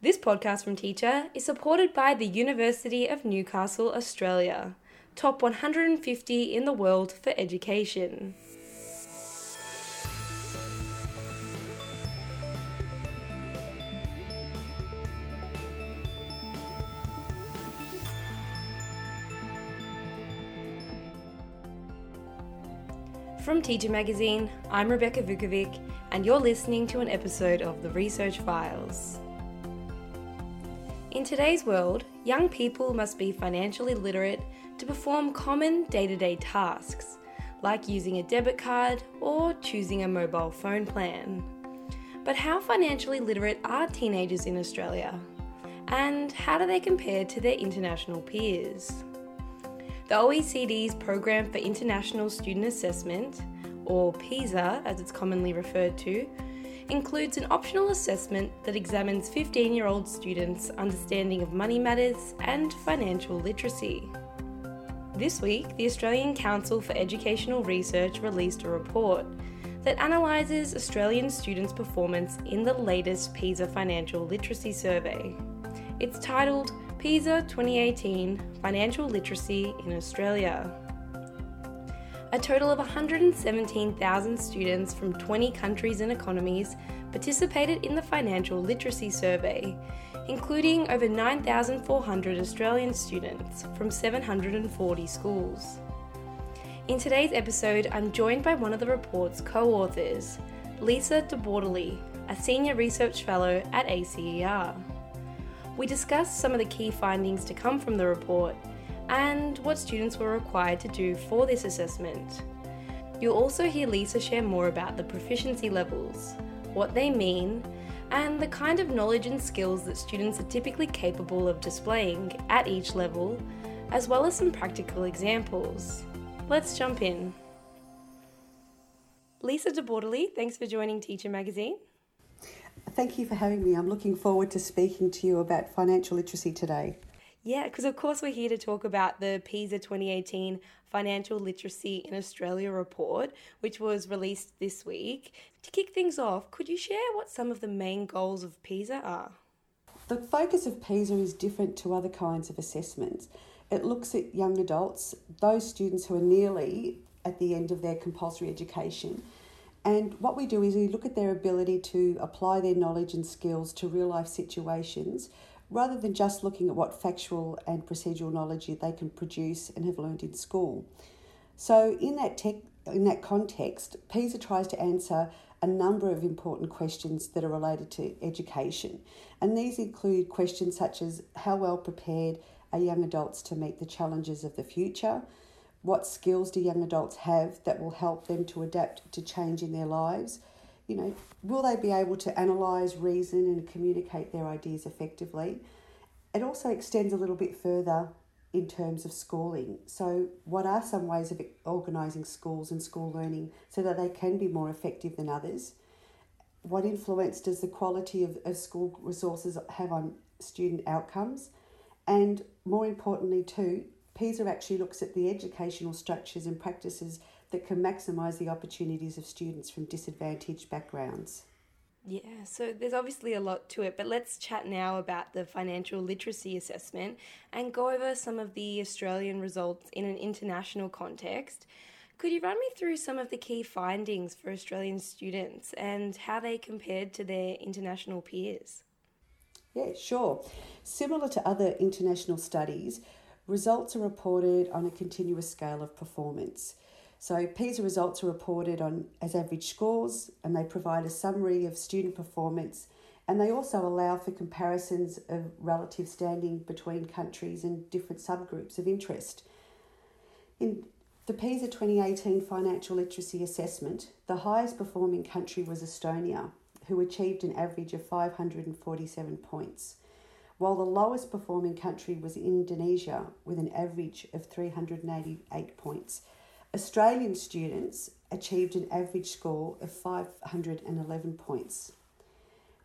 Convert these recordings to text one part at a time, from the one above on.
This podcast from Teacher is supported by the University of Newcastle, Australia, top 150 in the world for education. From Teacher Magazine, I'm Rebecca Vukovic, and you're listening to an episode of The Research Files. In today's world, young people must be financially literate to perform common day to day tasks, like using a debit card or choosing a mobile phone plan. But how financially literate are teenagers in Australia? And how do they compare to their international peers? The OECD's Programme for International Student Assessment, or PISA as it's commonly referred to, includes an optional assessment that examines 15 year old students' understanding of money matters and financial literacy. This week, the Australian Council for Educational Research released a report that analyses Australian students' performance in the latest PISA Financial Literacy Survey. It's titled PISA 2018 Financial Literacy in Australia. A total of 117,000 students from 20 countries and economies participated in the Financial Literacy Survey, including over 9,400 Australian students from 740 schools. In today's episode, I'm joined by one of the report's co authors, Lisa de Bortoli, a Senior Research Fellow at ACER. We discuss some of the key findings to come from the report and what students were required to do for this assessment. You'll also hear Lisa share more about the proficiency levels, what they mean, and the kind of knowledge and skills that students are typically capable of displaying at each level, as well as some practical examples. Let's jump in. Lisa de Bortoli, thanks for joining Teacher Magazine. Thank you for having me. I'm looking forward to speaking to you about financial literacy today. Yeah, because of course we're here to talk about the PISA 2018 Financial Literacy in Australia report, which was released this week. To kick things off, could you share what some of the main goals of PISA are? The focus of PISA is different to other kinds of assessments. It looks at young adults, those students who are nearly at the end of their compulsory education, and what we do is we look at their ability to apply their knowledge and skills to real life situations rather than just looking at what factual and procedural knowledge they can produce and have learned in school. So, in that, tech, in that context, PISA tries to answer a number of important questions that are related to education. And these include questions such as how well prepared are young adults to meet the challenges of the future? What skills do young adults have that will help them to adapt to change in their lives? You know, will they be able to analyse, reason, and communicate their ideas effectively? It also extends a little bit further in terms of schooling. So, what are some ways of organising schools and school learning so that they can be more effective than others? What influence does the quality of, of school resources have on student outcomes? And more importantly, too, PISA actually looks at the educational structures and practices that can maximise the opportunities of students from disadvantaged backgrounds. Yeah, so there's obviously a lot to it, but let's chat now about the financial literacy assessment and go over some of the Australian results in an international context. Could you run me through some of the key findings for Australian students and how they compared to their international peers? Yeah, sure. Similar to other international studies, Results are reported on a continuous scale of performance. So PISA results are reported on as average scores and they provide a summary of student performance and they also allow for comparisons of relative standing between countries and different subgroups of interest. In the PISA 2018 Financial Literacy Assessment, the highest performing country was Estonia, who achieved an average of 547 points while the lowest performing country was Indonesia with an average of 388 points. Australian students achieved an average score of 511 points.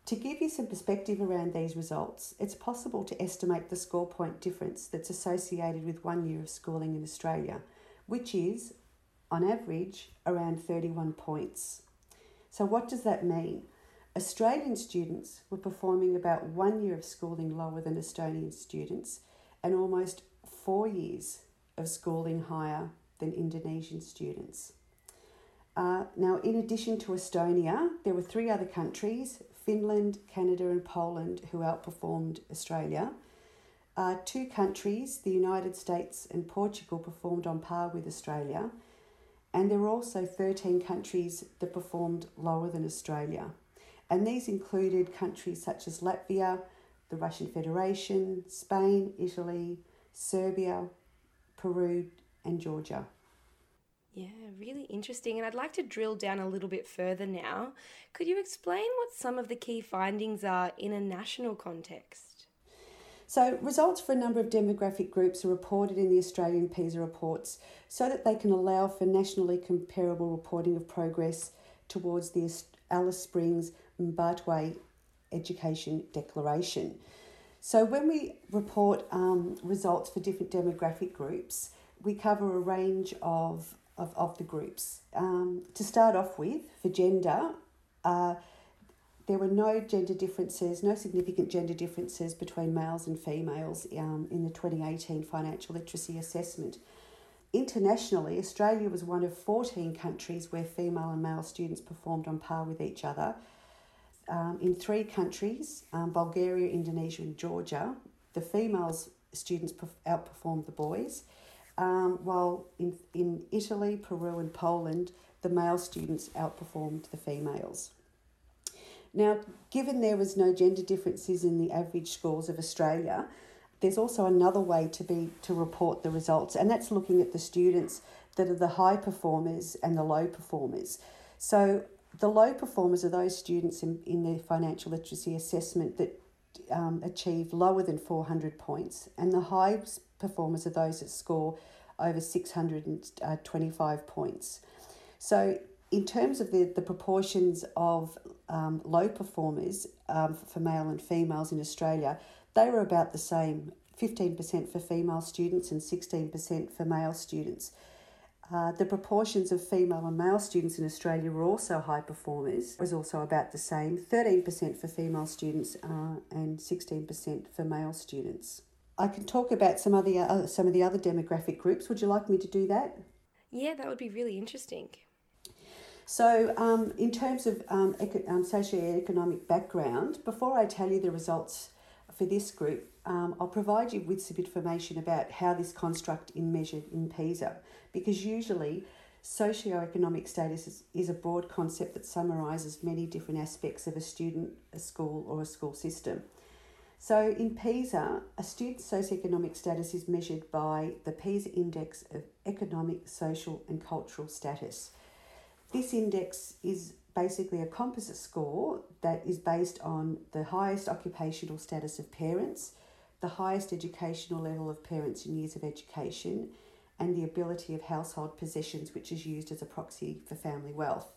To give you some perspective around these results, it's possible to estimate the score point difference that's associated with one year of schooling in Australia, which is, on average, around 31 points. So, what does that mean? Australian students were performing about one year of schooling lower than Estonian students and almost four years of schooling higher than Indonesian students. Uh, now, in addition to Estonia, there were three other countries Finland, Canada, and Poland who outperformed Australia. Uh, two countries, the United States and Portugal, performed on par with Australia, and there were also 13 countries that performed lower than Australia. And these included countries such as Latvia, the Russian Federation, Spain, Italy, Serbia, Peru, and Georgia. Yeah, really interesting. And I'd like to drill down a little bit further now. Could you explain what some of the key findings are in a national context? So, results for a number of demographic groups are reported in the Australian PISA reports so that they can allow for nationally comparable reporting of progress towards the Alice Springs Mparntwe Education Declaration. So, when we report um, results for different demographic groups, we cover a range of of, of the groups. Um, to start off with, for gender, uh, there were no gender differences, no significant gender differences between males and females um, in the 2018 financial literacy assessment. Internationally, Australia was one of 14 countries where female and male students performed on par with each other. Um, in three countries, um, Bulgaria, Indonesia, and Georgia, the females students outperformed the boys um, while in, in Italy, Peru, and Poland, the male students outperformed the females. Now, given there was no gender differences in the average scores of Australia, there's also another way to be to report the results, and that's looking at the students that are the high performers and the low performers. So the low performers are those students in, in the financial literacy assessment that um, achieve lower than 400 points, and the high performers are those that score over 625 points. So, in terms of the, the proportions of um, low performers um, for male and females in Australia, they were about the same 15% for female students and 16% for male students. Uh, the proportions of female and male students in Australia were also high performers, it was also about the same 13% for female students uh, and 16% for male students. I can talk about some other uh, some of the other demographic groups. Would you like me to do that? Yeah, that would be really interesting. So, um, in terms of um, eco- um, socioeconomic background, before I tell you the results for this group, um, I'll provide you with some information about how this construct is measured in PISA, because usually socioeconomic status is, is a broad concept that summarises many different aspects of a student, a school, or a school system. So in PISA, a student's socioeconomic status is measured by the PISA Index of Economic, Social and Cultural Status. This index is basically a composite score that is based on the highest occupational status of parents, the highest educational level of parents in years of education, and the ability of household possessions, which is used as a proxy for family wealth.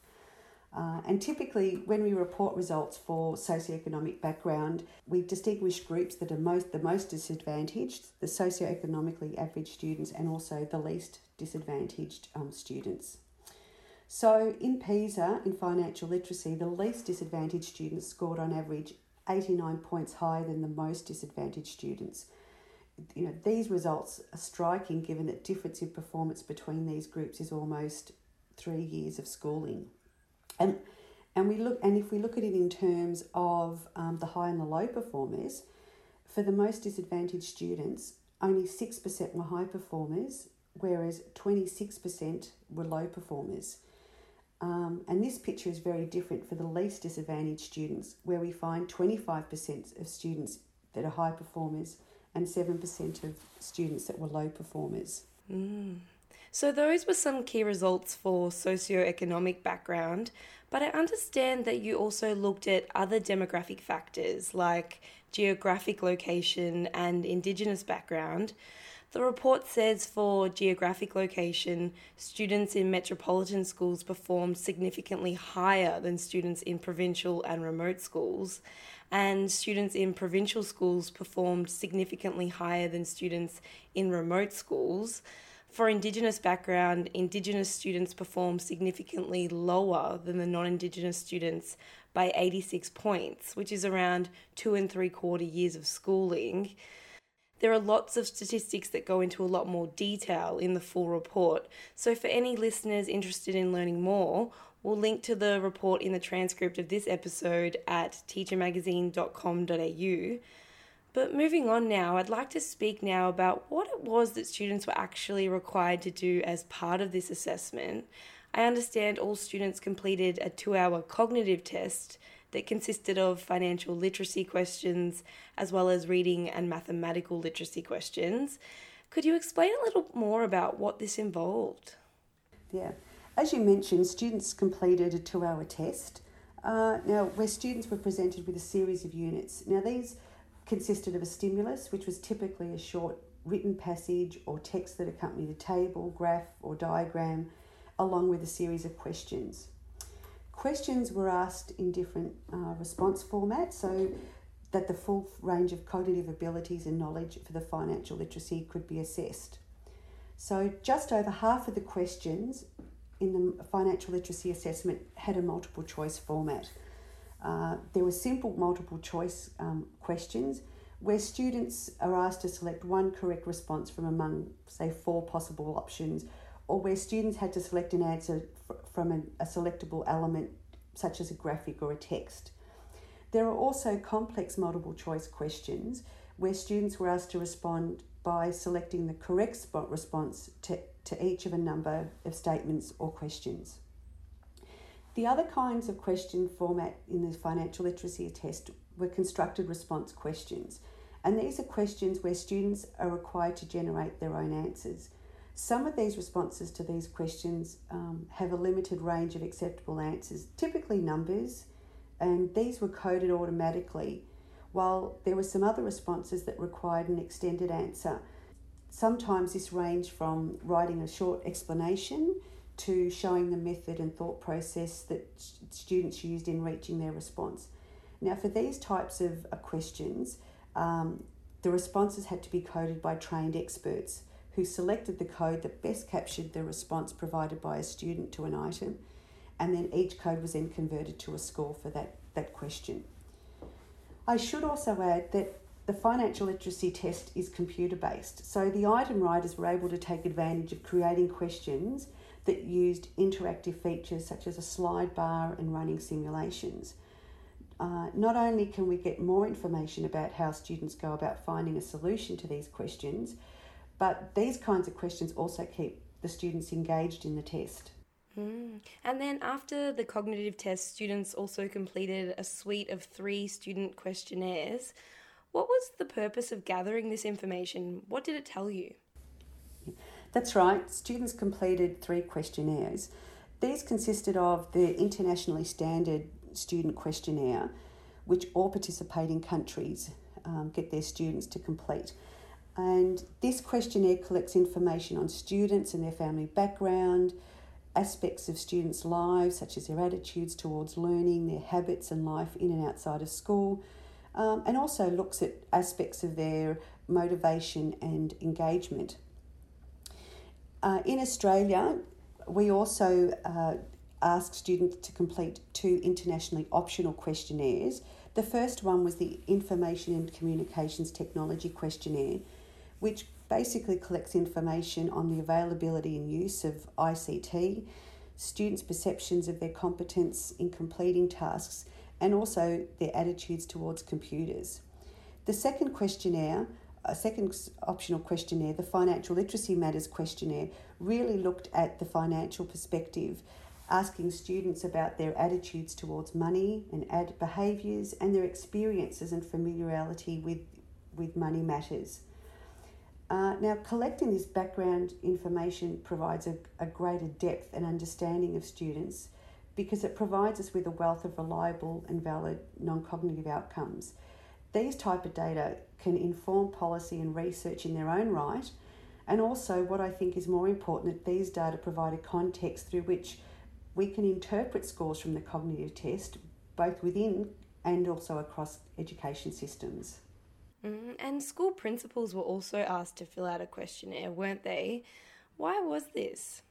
Uh, and typically, when we report results for socioeconomic background, we distinguish groups that are most the most disadvantaged, the socioeconomically average students, and also the least disadvantaged um, students. So, in PISA, in financial literacy, the least disadvantaged students scored on average 89 points higher than the most disadvantaged students. You know, these results are striking given that difference in performance between these groups is almost three years of schooling. And and we look and if we look at it in terms of um, the high and the low performers, for the most disadvantaged students, only six percent were high performers, whereas twenty six percent were low performers. Um, and this picture is very different for the least disadvantaged students, where we find 25% of students that are high performers and 7% of students that were low performers. Mm. So, those were some key results for socioeconomic background, but I understand that you also looked at other demographic factors like geographic location and Indigenous background. The report says for geographic location, students in metropolitan schools performed significantly higher than students in provincial and remote schools, and students in provincial schools performed significantly higher than students in remote schools. For Indigenous background, Indigenous students perform significantly lower than the non Indigenous students, by 86 points, which is around two and three quarter years of schooling. There are lots of statistics that go into a lot more detail in the full report. So, for any listeners interested in learning more, we'll link to the report in the transcript of this episode at teachermagazine.com.au. But moving on now, I'd like to speak now about what it was that students were actually required to do as part of this assessment. I understand all students completed a two hour cognitive test that consisted of financial literacy questions as well as reading and mathematical literacy questions. Could you explain a little more about what this involved? Yeah, as you mentioned, students completed a two hour test. Uh, now, where students were presented with a series of units. Now, these consisted of a stimulus, which was typically a short written passage or text that accompanied a table, graph, or diagram, along with a series of questions. Questions were asked in different uh, response formats so that the full range of cognitive abilities and knowledge for the financial literacy could be assessed. So, just over half of the questions in the financial literacy assessment had a multiple choice format. Uh, there were simple multiple choice um, questions where students are asked to select one correct response from among, say, four possible options or where students had to select an answer from a, a selectable element such as a graphic or a text. There are also complex multiple choice questions where students were asked to respond by selecting the correct spot response to, to each of a number of statements or questions. The other kinds of question format in the financial literacy test were constructed response questions, and these are questions where students are required to generate their own answers. Some of these responses to these questions um, have a limited range of acceptable answers, typically numbers, and these were coded automatically, while there were some other responses that required an extended answer. Sometimes this ranged from writing a short explanation to showing the method and thought process that students used in reaching their response. Now, for these types of questions, um, the responses had to be coded by trained experts who selected the code that best captured the response provided by a student to an item, and then each code was then converted to a score for that, that question. I should also add that the financial literacy test is computer based, so the item writers were able to take advantage of creating questions that used interactive features such as a slide bar and running simulations. Uh, not only can we get more information about how students go about finding a solution to these questions, but these kinds of questions also keep the students engaged in the test. Mm. And then after the cognitive test, students also completed a suite of three student questionnaires. What was the purpose of gathering this information? What did it tell you? That's right, students completed three questionnaires. These consisted of the internationally standard student questionnaire, which all participating countries um, get their students to complete. And this questionnaire collects information on students and their family background, aspects of students' lives, such as their attitudes towards learning, their habits and life in and outside of school, um, and also looks at aspects of their motivation and engagement. Uh, in Australia, we also uh, ask students to complete two internationally optional questionnaires. The first one was the Information and Communications Technology Questionnaire, which basically collects information on the availability and use of ICT, students' perceptions of their competence in completing tasks, and also their attitudes towards computers. The second questionnaire, a second optional questionnaire, the Financial Literacy Matters questionnaire, really looked at the financial perspective, asking students about their attitudes towards money and ad behaviours and their experiences and familiarity with, with money matters. Uh, now, collecting this background information provides a, a greater depth and understanding of students because it provides us with a wealth of reliable and valid non cognitive outcomes. These type of data can inform policy and research in their own right, and also what I think is more important that these data provide a context through which we can interpret scores from the cognitive test both within and also across education systems. Mm, and school principals were also asked to fill out a questionnaire, weren't they? Why was this?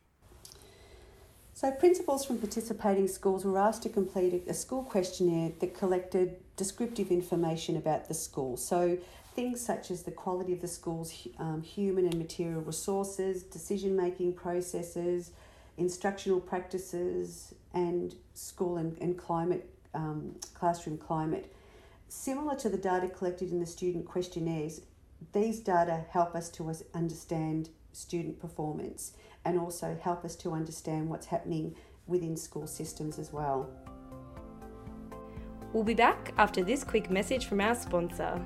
So, principals from participating schools were asked to complete a school questionnaire that collected descriptive information about the school. So, things such as the quality of the school's um, human and material resources, decision making processes, instructional practices, and school and, and climate, um, classroom climate. Similar to the data collected in the student questionnaires, these data help us to understand student performance and also help us to understand what's happening within school systems as well. We'll be back after this quick message from our sponsor.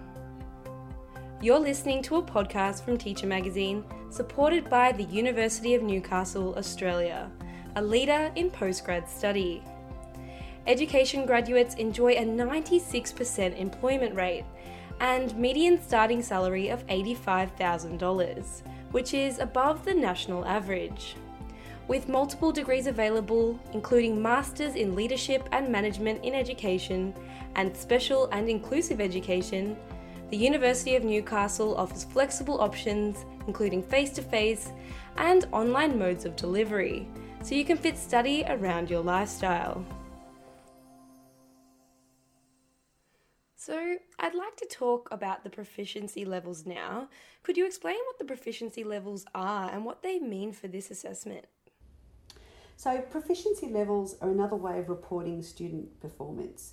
You're listening to a podcast from Teacher Magazine, supported by the University of Newcastle, Australia, a leader in postgrad study. Education graduates enjoy a 96% employment rate and median starting salary of $85,000, which is above the national average. With multiple degrees available, including Masters in Leadership and Management in Education and Special and Inclusive Education, the University of Newcastle offers flexible options, including face to face and online modes of delivery, so you can fit study around your lifestyle. So, I'd like to talk about the proficiency levels now. Could you explain what the proficiency levels are and what they mean for this assessment? So, proficiency levels are another way of reporting student performance.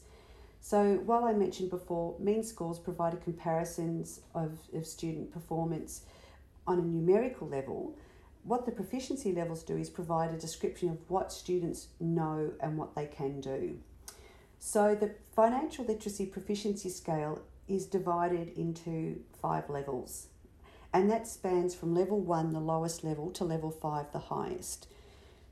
So, while I mentioned before, mean scores provided comparisons of, of student performance on a numerical level, what the proficiency levels do is provide a description of what students know and what they can do. So the financial literacy proficiency scale is divided into five levels, and that spans from level one, the lowest level, to level five, the highest.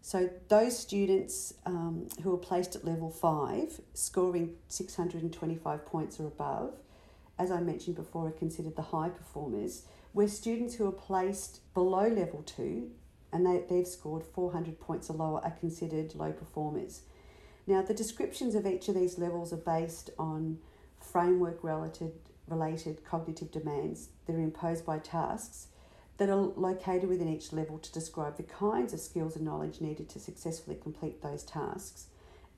So those students um, who are placed at level five, scoring 625 points or above, as I mentioned before, are considered the high performers, where students who are placed below level two and they, they've scored 400 points or lower are considered low performers. Now, the descriptions of each of these levels are based on framework related, related cognitive demands that are imposed by tasks that are located within each level to describe the kinds of skills and knowledge needed to successfully complete those tasks,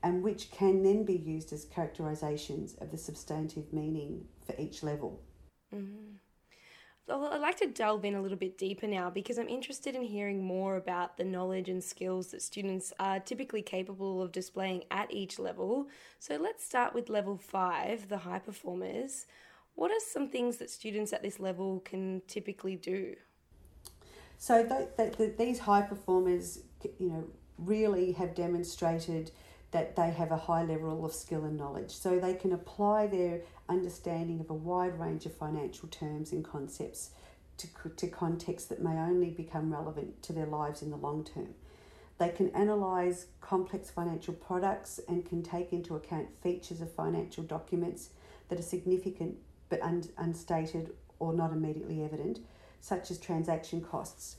and which can then be used as characterizations of the substantive meaning for each level. Mm-hmm. I'd like to delve in a little bit deeper now because I'm interested in hearing more about the knowledge and skills that students are typically capable of displaying at each level. So let's start with level five, the high performers. What are some things that students at this level can typically do? So the, the, the, these high performers, you know, really have demonstrated that they have a high level of skill and knowledge. So they can apply their understanding of a wide range of financial terms and concepts to, to contexts that may only become relevant to their lives in the long term. They can analyse complex financial products and can take into account features of financial documents that are significant but un- unstated or not immediately evident, such as transaction costs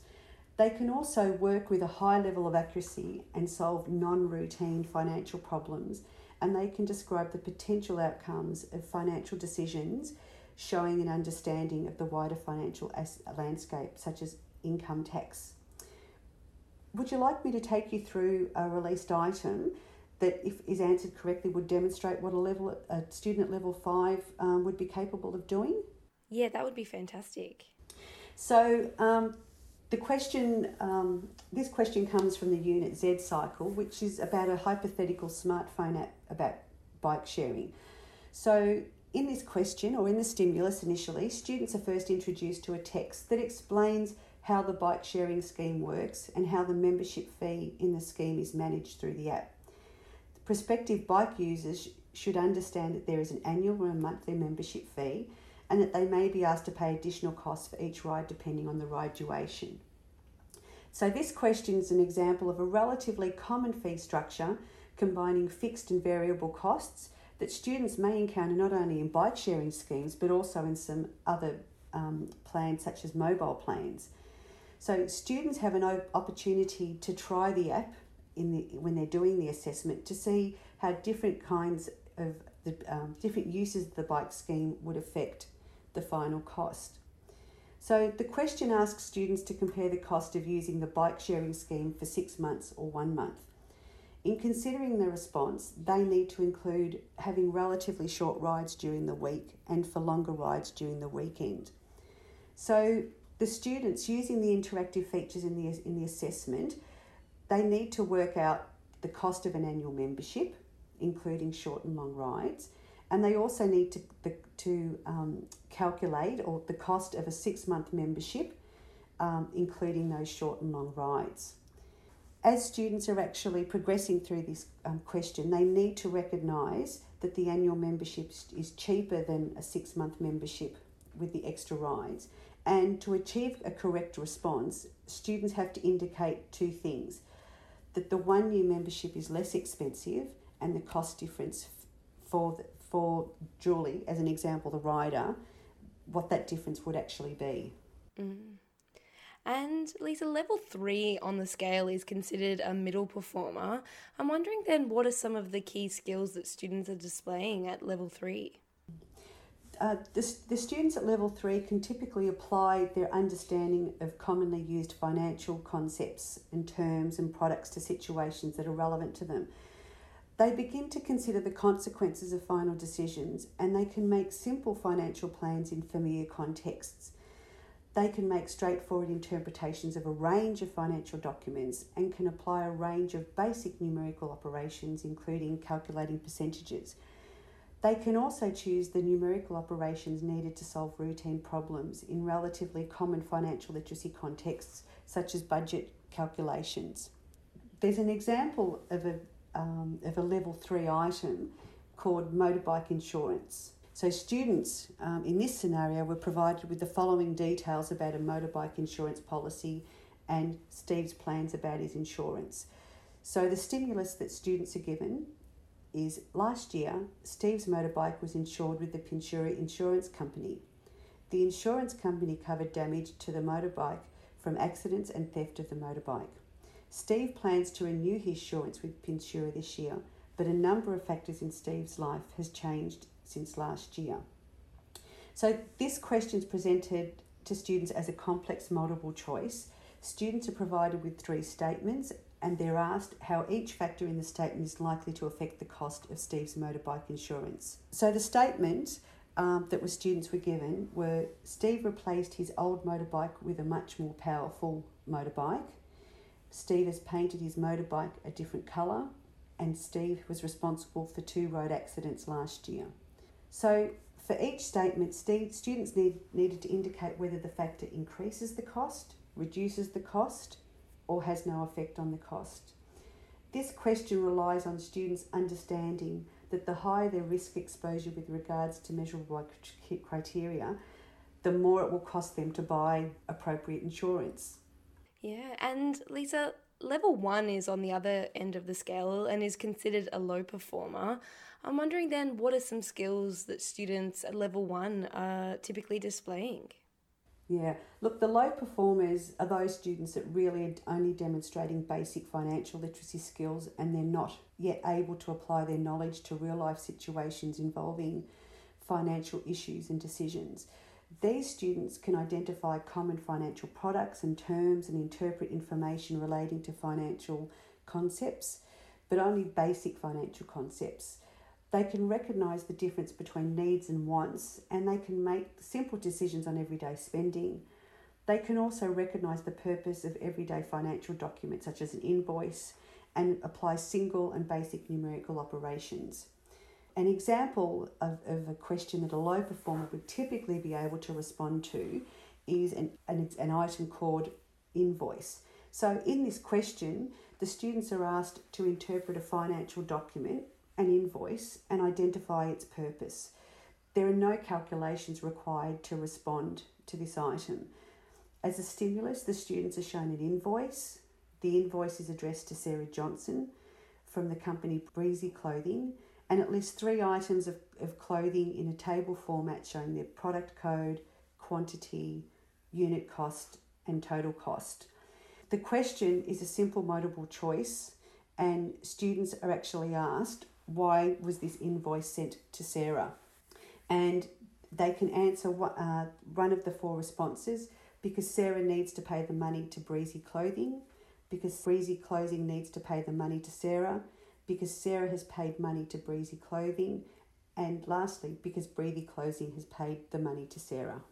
they can also work with a high level of accuracy and solve non routine financial problems, and they can describe the potential outcomes of financial decisions, showing an understanding of the wider financial as- landscape, such as income tax. Would you like me to take you through a released item that, if is answered correctly, would demonstrate what a level a student at level five um, would be capable of doing? Yeah, that would be fantastic. So, um, the question, um, this question comes from the unit Z cycle, which is about a hypothetical smartphone app about bike sharing. So, in this question or in the stimulus initially, students are first introduced to a text that explains how the bike sharing scheme works and how the membership fee in the scheme is managed through the app. The prospective bike users should understand that there is an annual or a monthly membership fee and that they may be asked to pay additional costs for each ride depending on the ride duration. So, this question is an example of a relatively common fee structure combining fixed and variable costs that students may encounter not only in bike sharing schemes but also in some other um, plans such as mobile plans. So, students have an opportunity to try the app in the, when they're doing the assessment to see how different kinds of the um, different uses of the bike scheme would affect the final cost. So the question asks students to compare the cost of using the bike sharing scheme for six months or one month. In considering the response, they need to include having relatively short rides during the week and for longer rides during the weekend. So the students using the interactive features in the in the assessment, they need to work out the cost of an annual membership, including short and long rides, and they also need to the, to um, calculate or the cost of a six month membership, um, including those short and long rides as students are actually progressing through this um, question, they need to recognise that the annual membership is cheaper than a six month membership with the extra rides. And to achieve a correct response, students have to indicate two things that the one year membership is less expensive and the cost difference for, the, for Julie, as an example, the rider, what that difference would actually be. Mm. And Lisa, level three on the scale is considered a middle performer. I'm wondering then what are some of the key skills that students are displaying at level three? Uh, the, the students at level three can typically apply their understanding of commonly used financial concepts and terms and products to situations that are relevant to them. They begin to consider the consequences of final decisions and they can make simple financial plans in familiar contexts. They can make straightforward interpretations of a range of financial documents and can apply a range of basic numerical operations, including calculating percentages. They can also choose the numerical operations needed to solve routine problems in relatively common financial literacy contexts, such as budget calculations. There's an example of a, um, of a level three item called motorbike insurance. So, students um, in this scenario were provided with the following details about a motorbike insurance policy and Steve's plans about his insurance. So, the stimulus that students are given is last year, Steve's motorbike was insured with the Pinsura Insurance Company. The insurance company covered damage to the motorbike from accidents and theft of the motorbike. Steve plans to renew his insurance with Pinsura this year, but a number of factors in Steve's life has changed since last year. So this question is presented to students as a complex multiple choice. Students are provided with three statements and they're asked how each factor in the statement is likely to affect the cost of Steve's motorbike insurance. So the statement um, that was students were given were Steve replaced his old motorbike with a much more powerful motorbike. Steve has painted his motorbike a different colour, and Steve was responsible for two road accidents last year. So for each statement, students need, needed to indicate whether the factor increases the cost, reduces the cost, or has no effect on the cost. This question relies on students understanding that the higher their risk exposure with regards to measurable criteria, the more it will cost them to buy appropriate insurance. Yeah, and Lisa, level one is on the other end of the scale and is considered a low performer. I'm wondering then what are some skills that students at level one are typically displaying? Yeah, look, the low performers are those students that really are only demonstrating basic financial literacy skills and they're not yet able to apply their knowledge to real life situations involving financial issues and decisions. These students can identify common financial products and terms and interpret information relating to financial concepts, but only basic financial concepts. They can recognise the difference between needs and wants, and they can make simple decisions on everyday spending. They can also recognise the purpose of everyday financial documents, such as an invoice, and apply single and basic numerical operations. An example of, of a question that a low performer would typically be able to respond to is an, an, an item called invoice. So, in this question, the students are asked to interpret a financial document an invoice and identify its purpose. There are no calculations required to respond to this item. As a stimulus, the students are shown an invoice. The invoice is addressed to Sarah Johnson from the company Breezy Clothing, and it lists three items of, of clothing in a table format showing their product code, quantity, unit cost, and total cost. The question is a simple multiple choice, and students are actually asked why was this invoice sent to Sarah? And they can answer uh, one of the four responses because Sarah needs to pay the money to Breezy Clothing, because Breezy Clothing needs to pay the money to Sarah, because Sarah has paid money to Breezy Clothing, and lastly, because Breezy Clothing has paid the money to Sarah.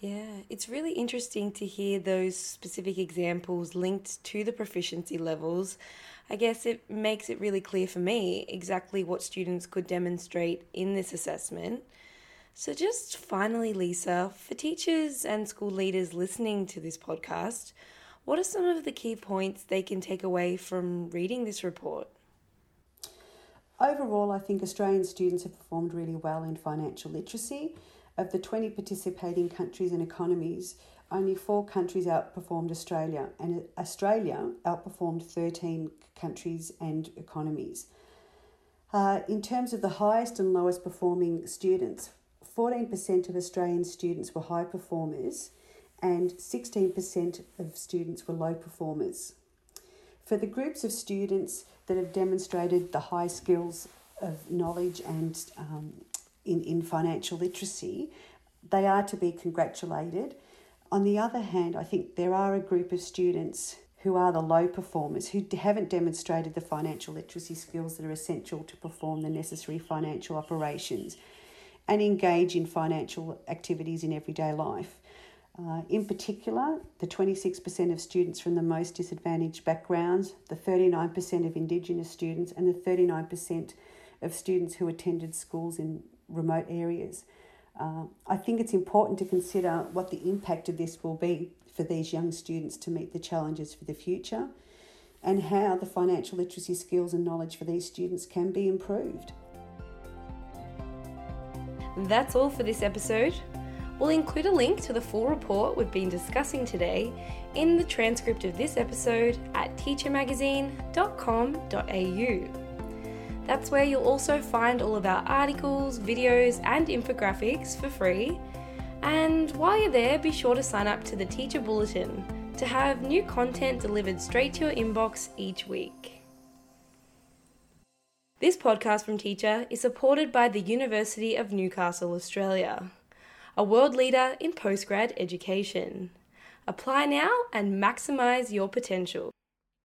Yeah, it's really interesting to hear those specific examples linked to the proficiency levels. I guess it makes it really clear for me exactly what students could demonstrate in this assessment. So, just finally, Lisa, for teachers and school leaders listening to this podcast, what are some of the key points they can take away from reading this report? Overall, I think Australian students have performed really well in financial literacy. Of the 20 participating countries and economies, only four countries outperformed Australia, and Australia outperformed 13 countries and economies. Uh, in terms of the highest and lowest performing students, 14% of Australian students were high performers and 16% of students were low performers. For the groups of students that have demonstrated the high skills of knowledge and um, in, in financial literacy, they are to be congratulated. On the other hand, I think there are a group of students who are the low performers who haven't demonstrated the financial literacy skills that are essential to perform the necessary financial operations and engage in financial activities in everyday life. Uh, in particular, the 26% of students from the most disadvantaged backgrounds, the 39% of Indigenous students, and the 39% of students who attended schools in remote areas. Uh, I think it's important to consider what the impact of this will be for these young students to meet the challenges for the future and how the financial literacy skills and knowledge for these students can be improved. That's all for this episode. We'll include a link to the full report we've been discussing today in the transcript of this episode at teachermagazine.com.au. That's where you'll also find all of our articles, videos, and infographics for free. And while you're there, be sure to sign up to the Teacher Bulletin to have new content delivered straight to your inbox each week. This podcast from Teacher is supported by the University of Newcastle, Australia, a world leader in postgrad education. Apply now and maximise your potential.